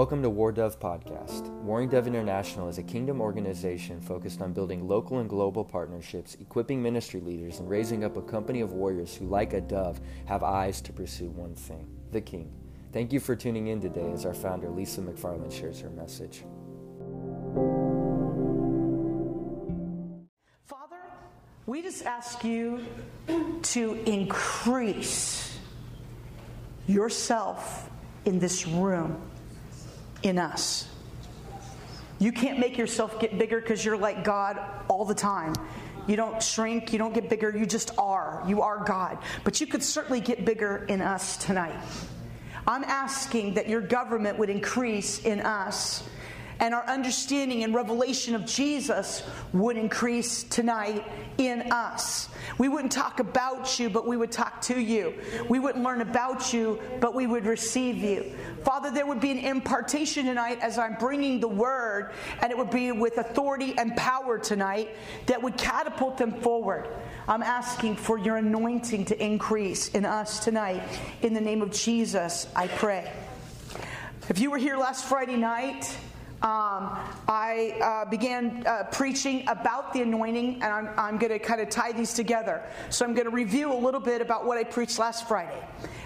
Welcome to War Dove Podcast. Warring Dove International is a kingdom organization focused on building local and global partnerships, equipping ministry leaders, and raising up a company of warriors who, like a dove, have eyes to pursue one thing the King. Thank you for tuning in today as our founder, Lisa McFarland, shares her message. Father, we just ask you to increase yourself in this room, in us. You can't make yourself get bigger because you're like God all the time. You don't shrink, you don't get bigger, you just are. You are God. But you could certainly get bigger in us tonight. I'm asking that your government would increase in us and our understanding and revelation of Jesus would increase tonight in us. We wouldn't talk about you, but we would talk to you. We wouldn't learn about you, but we would receive you. Father, there would be an impartation tonight as I'm bringing the word, and it would be with authority and power tonight that would catapult them forward. I'm asking for your anointing to increase in us tonight. In the name of Jesus, I pray. If you were here last Friday night, um, I uh, began uh, preaching about the anointing, and I'm, I'm going to kind of tie these together. So I'm going to review a little bit about what I preached last Friday.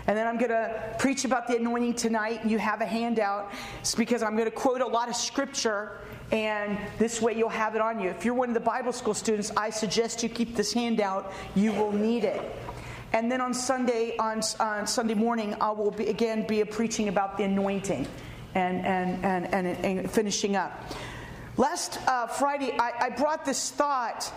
And then I'm going to preach about the anointing tonight. You have a handout. It's because I'm going to quote a lot of scripture, and this way you'll have it on you. If you're one of the Bible school students, I suggest you keep this handout. You will need it. And then on Sunday, on, on Sunday morning, I will be, again be preaching about the anointing and, and, and, and, and finishing up. Last uh, Friday, I, I brought this thought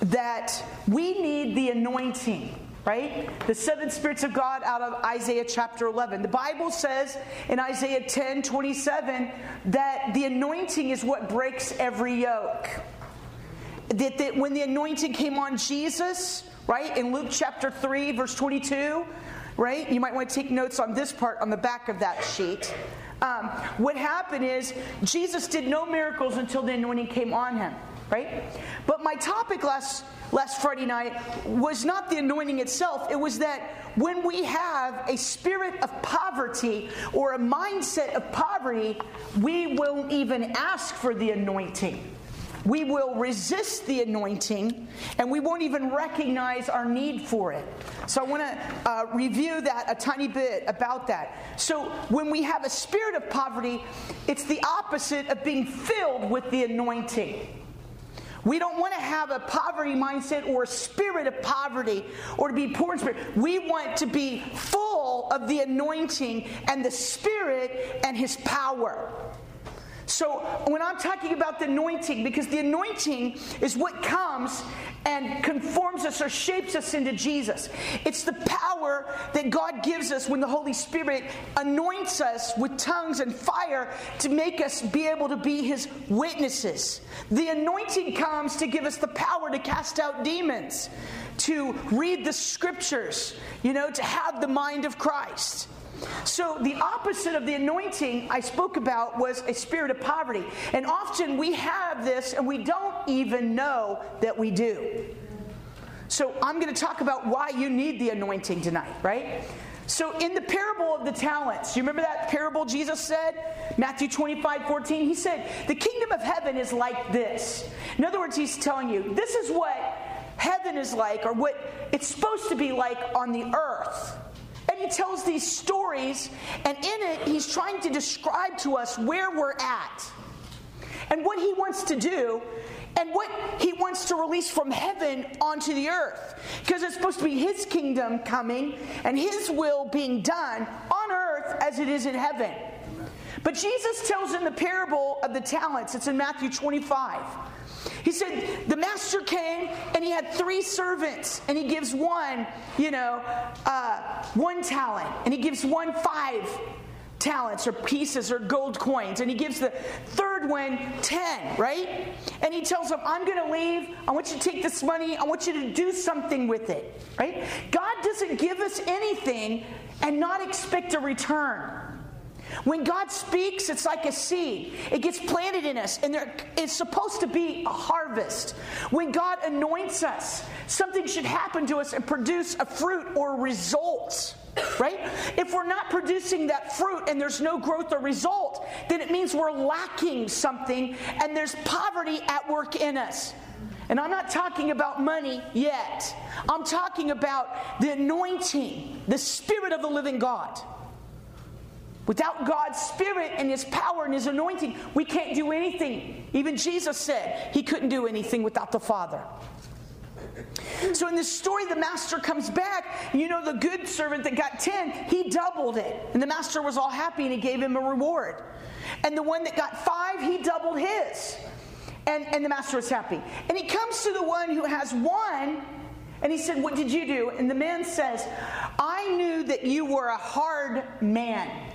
that we need the anointing right? The seven spirits of God out of Isaiah chapter 11. The Bible says in Isaiah 10 27 that the anointing is what breaks every yoke. That, that when the anointing came on Jesus, right, in Luke chapter 3, verse 22, right? You might want to take notes on this part on the back of that sheet. Um, what happened is Jesus did no miracles until the anointing came on him, right? But my topic last last Friday night was not the anointing itself. It was that when we have a spirit of poverty or a mindset of poverty, we won't even ask for the anointing we will resist the anointing and we won't even recognize our need for it. So I want to uh, review that a tiny bit about that. So when we have a spirit of poverty, it's the opposite of being filled with the anointing. We don't want to have a poverty mindset or a spirit of poverty or to be poor in spirit. We want to be full of the anointing and the spirit and his power. So when I'm talking about the anointing, because the anointing is what comes and conforms us or shapes us into Jesus. It's the power that God gives us when the Holy Spirit anoints us with tongues and fire to make us be able to be His witnesses. The anointing comes to give us the power to cast out demons, to read the scriptures, you know, to have the mind of Christ. So, the opposite of the anointing I spoke about was a spirit of poverty. And often we have this and we don't even know that we do. So, I'm going to talk about why you need the anointing tonight, right? So, in the parable of the talents, you remember that parable Jesus said? Matthew 25, 14. He said, The kingdom of heaven is like this. In other words, he's telling you, this is what heaven is like, or what it's supposed to be like on the earth. He tells these stories, and in it, he's trying to describe to us where we're at and what he wants to do and what he wants to release from heaven onto the earth. Because it's supposed to be his kingdom coming and his will being done on earth as it is in heaven. But Jesus tells in the parable of the talents, it's in Matthew 25. He said, The master came and he had three servants, and he gives one, you know, uh, one talent, and he gives one five talents or pieces or gold coins, and he gives the third one 10, right? And he tells them, I'm going to leave. I want you to take this money. I want you to do something with it, right? God doesn't give us anything and not expect a return. When God speaks, it's like a seed. It gets planted in us, and there is supposed to be a harvest. When God anoints us, something should happen to us and produce a fruit or results. Right? If we're not producing that fruit and there's no growth or result, then it means we're lacking something and there's poverty at work in us. And I'm not talking about money yet. I'm talking about the anointing, the Spirit of the living God. Without God's Spirit and His power and His anointing, we can't do anything. Even Jesus said He couldn't do anything without the Father. So in this story, the master comes back. You know, the good servant that got 10, he doubled it. And the master was all happy and he gave him a reward. And the one that got five, he doubled his. And, and the master was happy. And he comes to the one who has one and he said, What did you do? And the man says, I knew that you were a hard man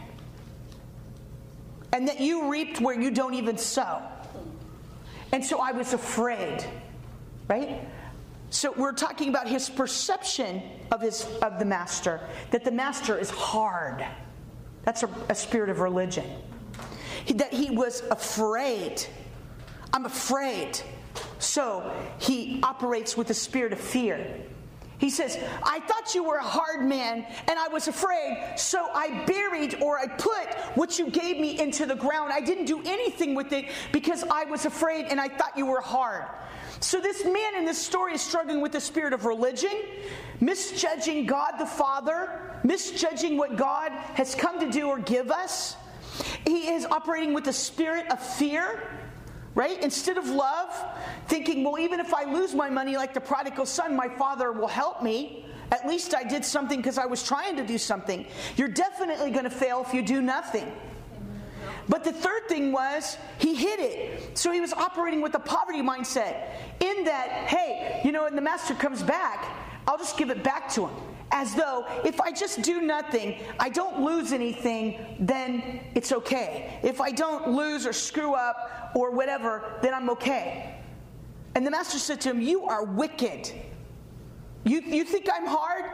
and that you reaped where you don't even sow. And so I was afraid, right? So we're talking about his perception of his of the master, that the master is hard. That's a, a spirit of religion. He, that he was afraid. I'm afraid. So he operates with the spirit of fear. He says, I thought you were a hard man and I was afraid, so I buried or I put what you gave me into the ground. I didn't do anything with it because I was afraid and I thought you were hard. So, this man in this story is struggling with the spirit of religion, misjudging God the Father, misjudging what God has come to do or give us. He is operating with the spirit of fear, right? Instead of love, thinking, well, even if I lose my money like the prodigal son, my father will help me. At least I did something because I was trying to do something. You're definitely going to fail if you do nothing. But the third thing was he hid it. So he was operating with a poverty mindset in that, hey, you know, when the master comes back, I'll just give it back to him. As though if I just do nothing, I don't lose anything, then it's okay. If I don't lose or screw up or whatever, then I'm okay. And the master said to him, You are wicked. You, you think I'm hard?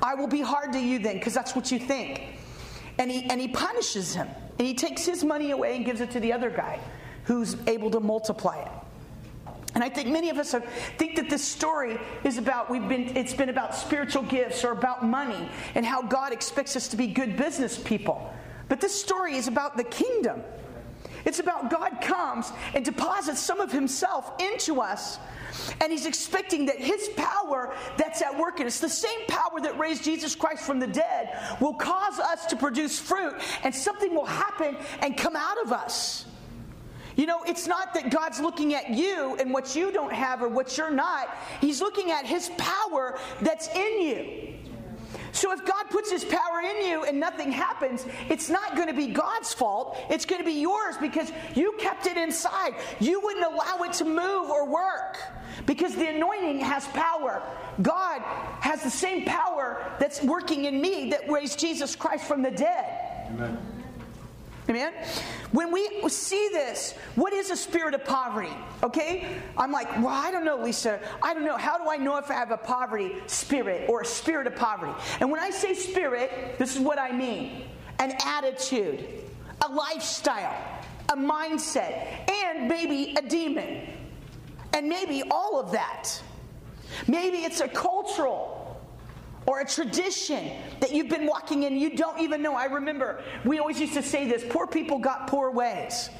I will be hard to you then, because that's what you think. And he, and he punishes him. And he takes his money away and gives it to the other guy who's able to multiply it. And I think many of us think that this story is about we've been it's been about spiritual gifts or about money and how God expects us to be good business people. But this story is about the kingdom. It's about God comes and deposits some of himself into us and he's expecting that his power that's at work in us, the same power that raised Jesus Christ from the dead, will cause us to produce fruit and something will happen and come out of us. You know, it's not that God's looking at you and what you don't have or what you're not. He's looking at His power that's in you. So if God puts his power in you and nothing happens, it's not going to be God's fault. It's going to be yours because you kept it inside. You wouldn't allow it to move or work because the anointing has power. God has the same power that's working in me that raised Jesus Christ from the dead. Amen. Amen? When we see this, what is a spirit of poverty? Okay? I'm like, well, I don't know, Lisa. I don't know. How do I know if I have a poverty spirit or a spirit of poverty? And when I say spirit, this is what I mean an attitude, a lifestyle, a mindset, and maybe a demon. And maybe all of that. Maybe it's a cultural or a tradition that you've been walking in you don't even know. I remember we always used to say this poor people got poor ways.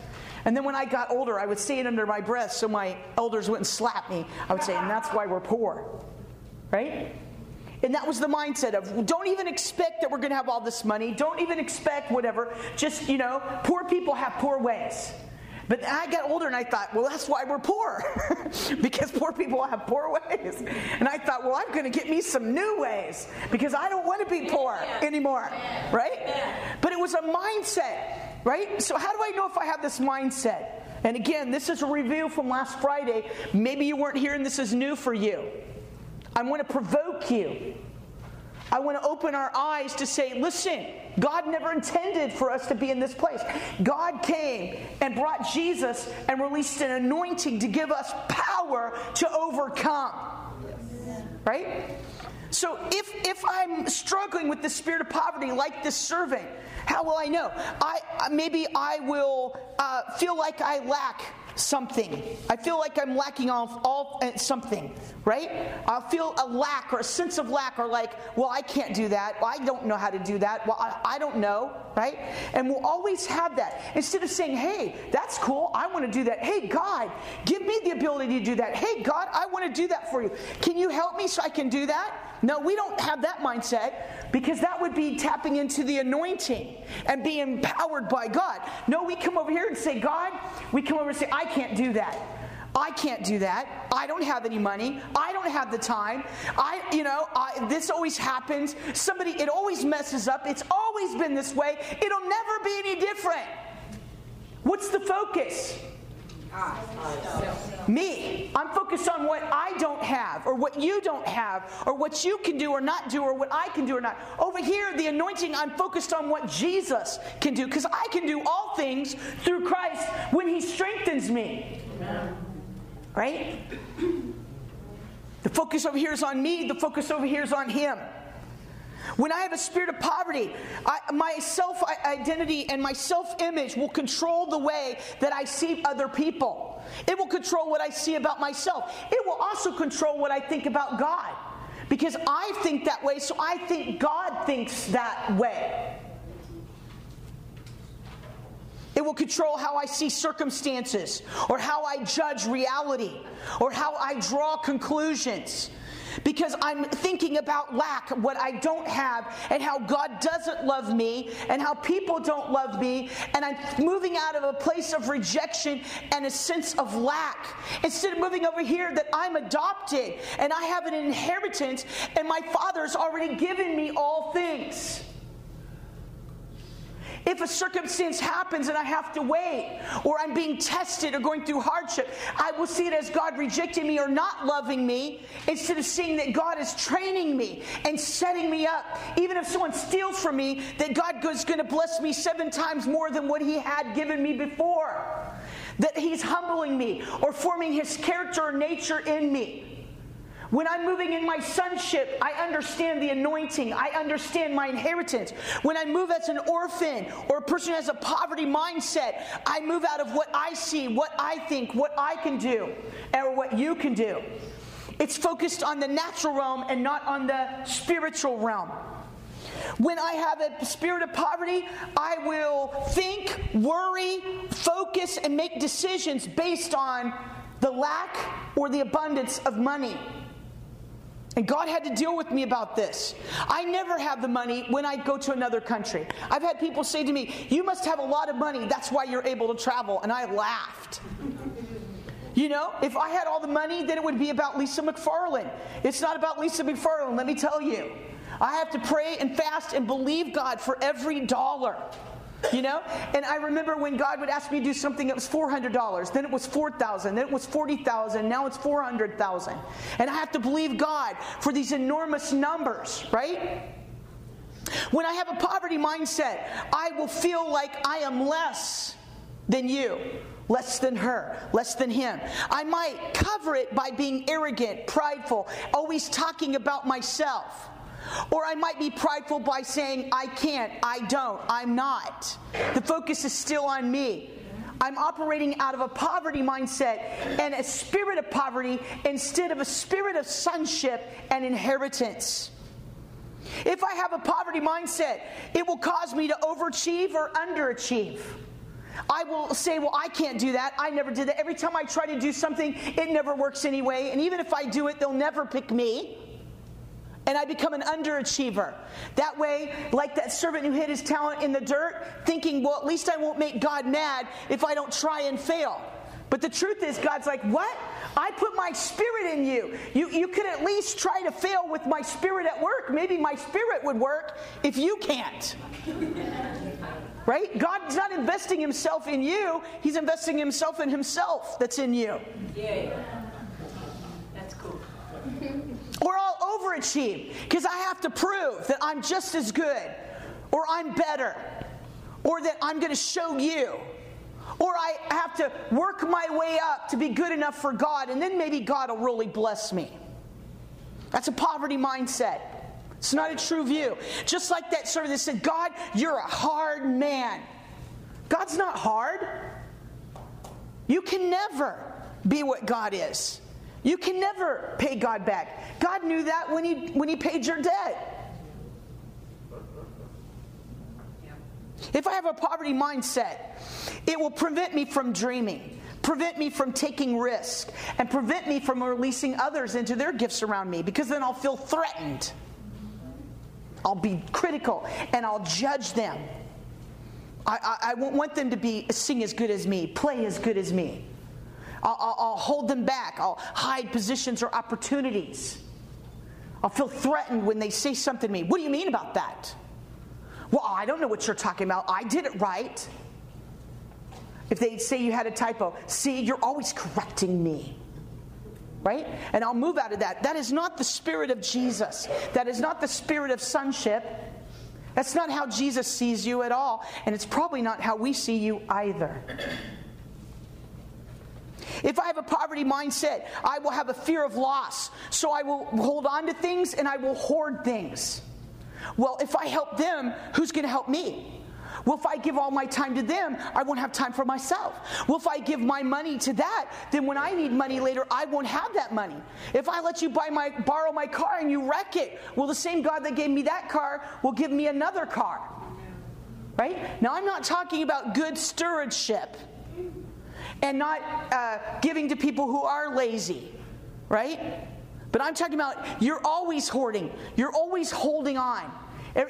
And then when I got older, I would say it under my breath so my elders wouldn't slap me. I would say, and that's why we're poor. Right? And that was the mindset of don't even expect that we're going to have all this money. Don't even expect whatever. Just, you know, poor people have poor ways. But I got older and I thought, well, that's why we're poor, because poor people have poor ways. And I thought, well, I'm going to get me some new ways because I don't want to be poor anymore, right? But it was a mindset, right? So, how do I know if I have this mindset? And again, this is a review from last Friday. Maybe you weren't here and this is new for you. I want to provoke you. I want to open our eyes to say, listen, God never intended for us to be in this place. God came and brought Jesus and released an anointing to give us power to overcome. Right? So if if I'm struggling with the spirit of poverty like this servant, how will I know? I maybe I will uh, feel like I lack something. I feel like I'm lacking all, all uh, something, right? I'll feel a lack or a sense of lack or like, well, I can't do that. Well, I don't know how to do that. Well, I, I don't know, right? And we'll always have that. Instead of saying, hey, that's cool. I want to do that. Hey, God, give me the ability to do that. Hey, God, I want to do that for you. Can you help me so I can do that? No, we don't have that mindset because that would be tapping into the anointing and being empowered by God. No, we come over here and say, God, we come over and say, I can't do that. I can't do that. I don't have any money. I don't have the time. I, you know, I, this always happens. Somebody, it always messes up. It's always been this way. It'll never be any different. What's the focus? Me. I'm focused on what I don't have, or what you don't have, or what you can do or not do, or what I can do or not. Over here, the anointing, I'm focused on what Jesus can do, because I can do all things through Christ when He strengthens me. Right? The focus over here is on me, the focus over here is on Him. When I have a spirit of poverty, I, my self identity and my self image will control the way that I see other people. It will control what I see about myself. It will also control what I think about God. Because I think that way, so I think God thinks that way. It will control how I see circumstances, or how I judge reality, or how I draw conclusions because I'm thinking about lack, what I don't have, and how God doesn't love me, and how people don't love me, and I'm moving out of a place of rejection and a sense of lack. Instead of moving over here, that I'm adopted and I have an inheritance, and my Father's already given me all things. If a circumstance happens and I have to wait, or I'm being tested or going through hardship, I will see it as God rejecting me or not loving me instead of seeing that God is training me and setting me up. Even if someone steals from me, that God is going to bless me seven times more than what He had given me before. That He's humbling me or forming His character or nature in me. When I'm moving in my sonship, I understand the anointing. I understand my inheritance. When I move as an orphan or a person who has a poverty mindset, I move out of what I see, what I think, what I can do, or what you can do. It's focused on the natural realm and not on the spiritual realm. When I have a spirit of poverty, I will think, worry, focus, and make decisions based on the lack or the abundance of money. And God had to deal with me about this. I never have the money when I go to another country. I've had people say to me, You must have a lot of money. That's why you're able to travel. And I laughed. You know, if I had all the money, then it would be about Lisa McFarland. It's not about Lisa McFarland, let me tell you. I have to pray and fast and believe God for every dollar. You know? And I remember when God would ask me to do something that was $400, then it was 4,000, then it was 40,000, now it's 400,000. And I have to believe God for these enormous numbers, right? When I have a poverty mindset, I will feel like I am less than you less than her, less than him. I might cover it by being arrogant, prideful, always talking about myself. Or I might be prideful by saying, I can't, I don't, I'm not. The focus is still on me. I'm operating out of a poverty mindset and a spirit of poverty instead of a spirit of sonship and inheritance. If I have a poverty mindset, it will cause me to overachieve or underachieve. I will say, Well, I can't do that. I never did that. Every time I try to do something, it never works anyway. And even if I do it, they'll never pick me and I become an underachiever. That way, like that servant who hid his talent in the dirt, thinking, well, at least I won't make God mad if I don't try and fail. But the truth is, God's like, what? I put my spirit in you. You, you could at least try to fail with my spirit at work. Maybe my spirit would work if you can't. right? God's not investing himself in you, He's investing himself in Himself that's in you. Yeah. That's cool. Or Overachieve because I have to prove that I'm just as good or I'm better or that I'm going to show you. Or I have to work my way up to be good enough for God, and then maybe God will really bless me. That's a poverty mindset. It's not a true view. Just like that servant that said, God, you're a hard man. God's not hard. You can never be what God is. You can never pay God back. God knew that when he, when he paid your debt. If I have a poverty mindset, it will prevent me from dreaming, prevent me from taking risk, and prevent me from releasing others into their gifts around me because then I'll feel threatened. I'll be critical and I'll judge them. I, I, I won't want them to be sing as good as me, play as good as me. I'll, I'll, I'll hold them back. I'll hide positions or opportunities. I'll feel threatened when they say something to me. What do you mean about that? Well, I don't know what you're talking about. I did it right. If they say you had a typo, see, you're always correcting me. Right? And I'll move out of that. That is not the spirit of Jesus. That is not the spirit of sonship. That's not how Jesus sees you at all. And it's probably not how we see you either. If I have a poverty mindset, I will have a fear of loss. So I will hold on to things and I will hoard things. Well, if I help them, who's going to help me? Well, if I give all my time to them, I won't have time for myself. Well, if I give my money to that, then when I need money later, I won't have that money. If I let you buy my borrow my car and you wreck it, well, the same God that gave me that car will give me another car. Right? Now, I'm not talking about good stewardship and not uh, giving to people who are lazy, right? But I'm talking about you're always hoarding, you're always holding on.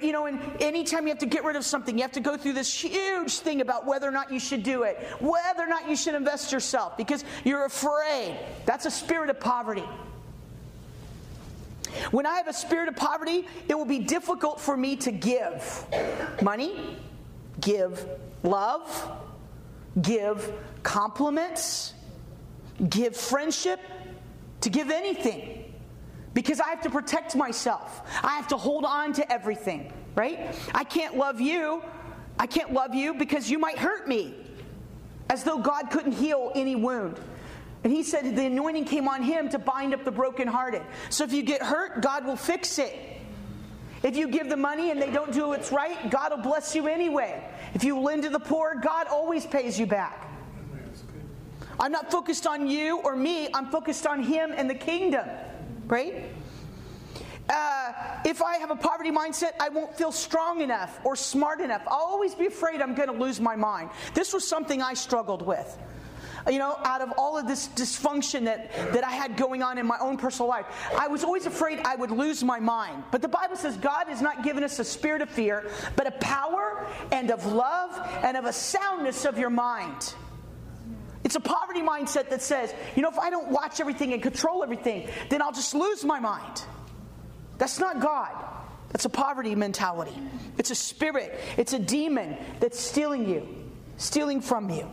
You know, and anytime you have to get rid of something, you have to go through this huge thing about whether or not you should do it, whether or not you should invest yourself, because you're afraid. That's a spirit of poverty. When I have a spirit of poverty, it will be difficult for me to give money, give love, give compliments, give friendship, to give anything because I have to protect myself. I have to hold on to everything, right? I can't love you. I can't love you because you might hurt me, as though God couldn't heal any wound. And he said the anointing came on him to bind up the brokenhearted. So if you get hurt, God will fix it. If you give the money and they don't do what's right, God will bless you anyway. If you lend to the poor, God always pays you back. I'm not focused on you or me, I'm focused on Him and the kingdom. Right? Uh, if I have a poverty mindset, I won't feel strong enough or smart enough. I'll always be afraid I'm going to lose my mind. This was something I struggled with. You know, out of all of this dysfunction that, that I had going on in my own personal life, I was always afraid I would lose my mind. But the Bible says God has not given us a spirit of fear, but a power and of love and of a soundness of your mind. It's a poverty mindset that says, you know, if I don't watch everything and control everything, then I'll just lose my mind. That's not God. That's a poverty mentality. It's a spirit, it's a demon that's stealing you, stealing from you.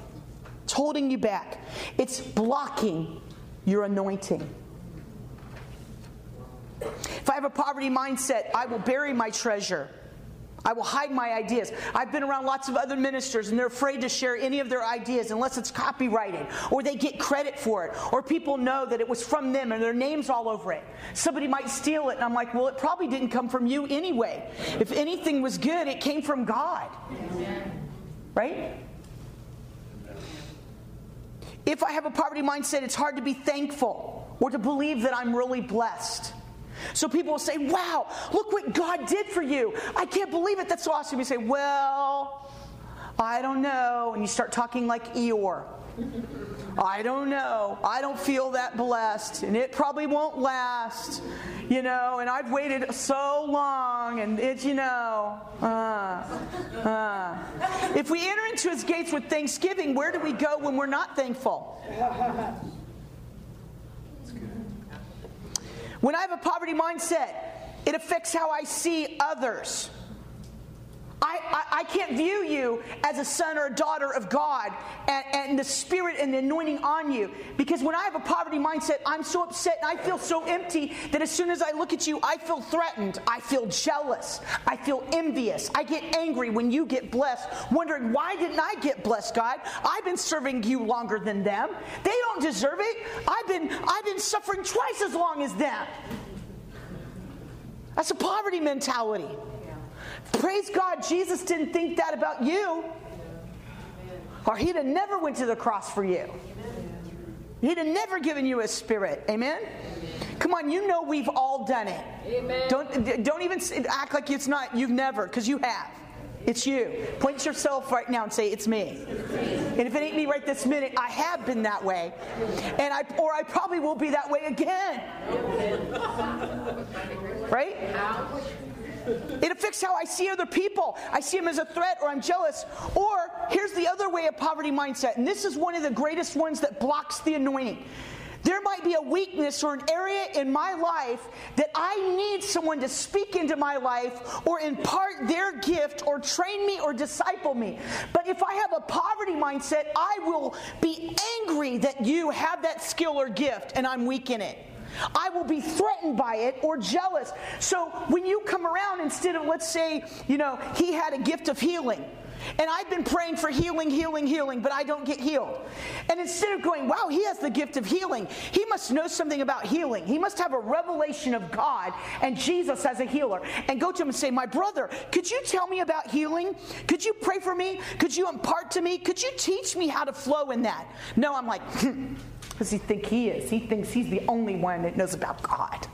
It's holding you back, it's blocking your anointing. If I have a poverty mindset, I will bury my treasure. I will hide my ideas. I've been around lots of other ministers and they're afraid to share any of their ideas unless it's copyrighted or they get credit for it or people know that it was from them and their name's all over it. Somebody might steal it and I'm like, well, it probably didn't come from you anyway. If anything was good, it came from God. Right? If I have a poverty mindset, it's hard to be thankful or to believe that I'm really blessed. So people will say, Wow, look what God did for you. I can't believe it. That's so awesome. You say, Well, I don't know. And you start talking like Eeyore. I don't know. I don't feel that blessed, and it probably won't last, you know. And I've waited so long, and it's, you know. Uh, uh. If we enter into his gates with thanksgiving, where do we go when we're not thankful? When I have a poverty mindset, it affects how I see others. I, I, I, can't view you as a son or a daughter of God and, and the spirit and the anointing on you. Because when I have a poverty mindset, I'm so upset and I feel so empty that as soon as I look at you, I feel threatened. I feel jealous. I feel envious. I get angry when you get blessed, wondering, why didn't I get blessed, God? I've been serving you longer than them. They don't deserve it. I've been, I've been suffering twice as long as them. That's a poverty mentality. Praise God, Jesus didn't think that about you. Or he'd have never went to the cross for you. He'd have never given you a spirit. Amen? Come on, you know we've all done it. Amen. Don't, don't even act like it's not, you've never, because you have. It's you. Point yourself right now and say, It's me. And if it ain't me right this minute, I have been that way. And I or I probably will be that way again. Right? It affects how I see other people. I see them as a threat or I'm jealous. Or here's the other way of poverty mindset, and this is one of the greatest ones that blocks the anointing. There might be a weakness or an area in my life that I need someone to speak into my life or impart their gift or train me or disciple me. But if I have a poverty mindset, I will be angry that you have that skill or gift and I'm weak in it. I will be threatened by it or jealous. So when you come around, instead of, let's say, you know, he had a gift of healing. And I've been praying for healing, healing, healing, but I don't get healed. And instead of going, wow, he has the gift of healing, he must know something about healing. He must have a revelation of God and Jesus as a healer. And go to him and say, my brother, could you tell me about healing? Could you pray for me? Could you impart to me? Could you teach me how to flow in that? No, I'm like, hmm. Because he think he is. He thinks he's the only one that knows about God.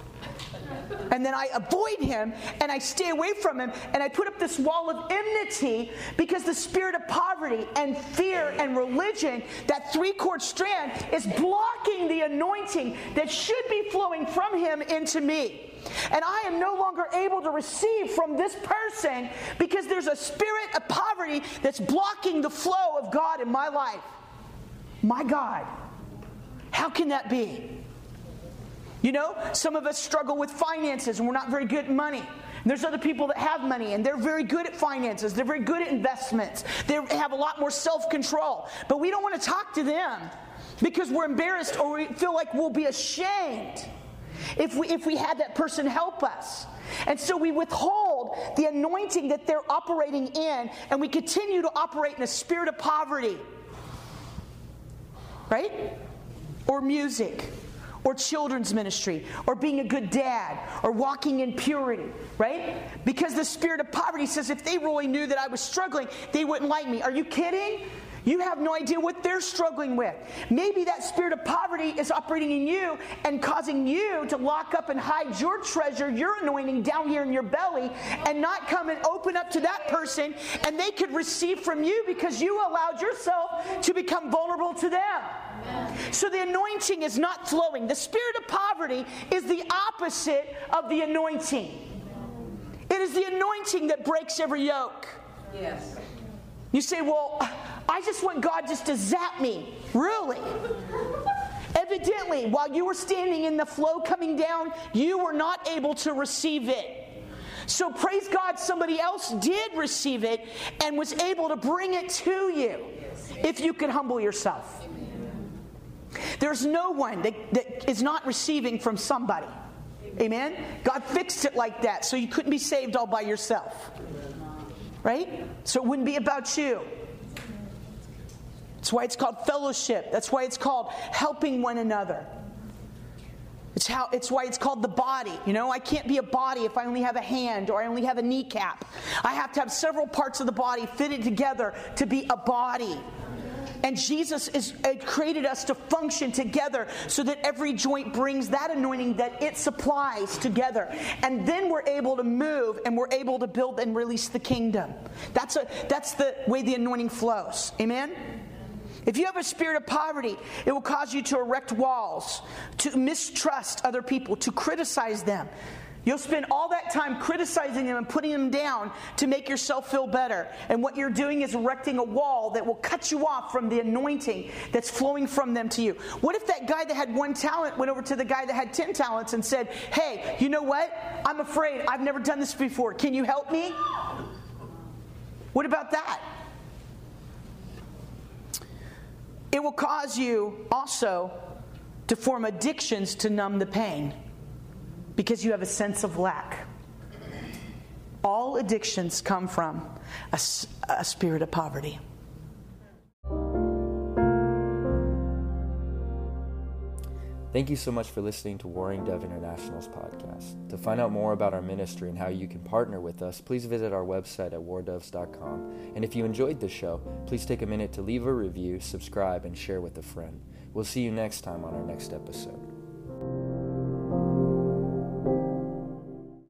And then I avoid him and I stay away from him and I put up this wall of enmity because the spirit of poverty and fear and religion, that three cord strand, is blocking the anointing that should be flowing from him into me. And I am no longer able to receive from this person because there's a spirit of poverty that's blocking the flow of God in my life. My God, how can that be? You know, some of us struggle with finances and we're not very good at money. And there's other people that have money and they're very good at finances. They're very good at investments. They have a lot more self control. But we don't want to talk to them because we're embarrassed or we feel like we'll be ashamed if we, if we had that person help us. And so we withhold the anointing that they're operating in and we continue to operate in a spirit of poverty. Right? Or music or children's ministry or being a good dad or walking in purity, right? Because the spirit of poverty says if they really knew that I was struggling, they wouldn't like me. Are you kidding? You have no idea what they're struggling with. Maybe that spirit of poverty is operating in you and causing you to lock up and hide your treasure, your anointing down here in your belly, and not come and open up to that person, and they could receive from you because you allowed yourself to become vulnerable to them. So the anointing is not flowing. The spirit of poverty is the opposite of the anointing. It is the anointing that breaks every yoke. Yes. You say, well, I just want God just to zap me. Really? Evidently, while you were standing in the flow coming down, you were not able to receive it. So praise God, somebody else did receive it and was able to bring it to you if you could humble yourself. There's no one that, that is not receiving from somebody. Amen? God fixed it like that so you couldn't be saved all by yourself. Right? So it wouldn't be about you. That's why it's called fellowship. That's why it's called helping one another. It's how it's why it's called the body. You know, I can't be a body if I only have a hand or I only have a kneecap. I have to have several parts of the body fitted together to be a body. And Jesus is, uh, created us to function together so that every joint brings that anointing that it supplies together. And then we're able to move and we're able to build and release the kingdom. That's, a, that's the way the anointing flows. Amen? If you have a spirit of poverty, it will cause you to erect walls, to mistrust other people, to criticize them, You'll spend all that time criticizing them and putting them down to make yourself feel better. And what you're doing is erecting a wall that will cut you off from the anointing that's flowing from them to you. What if that guy that had one talent went over to the guy that had 10 talents and said, Hey, you know what? I'm afraid. I've never done this before. Can you help me? What about that? It will cause you also to form addictions to numb the pain because you have a sense of lack. All addictions come from a, a spirit of poverty. Thank you so much for listening to Warring Dove International's podcast. To find out more about our ministry and how you can partner with us, please visit our website at wardoves.com. And if you enjoyed the show, please take a minute to leave a review, subscribe, and share with a friend. We'll see you next time on our next episode.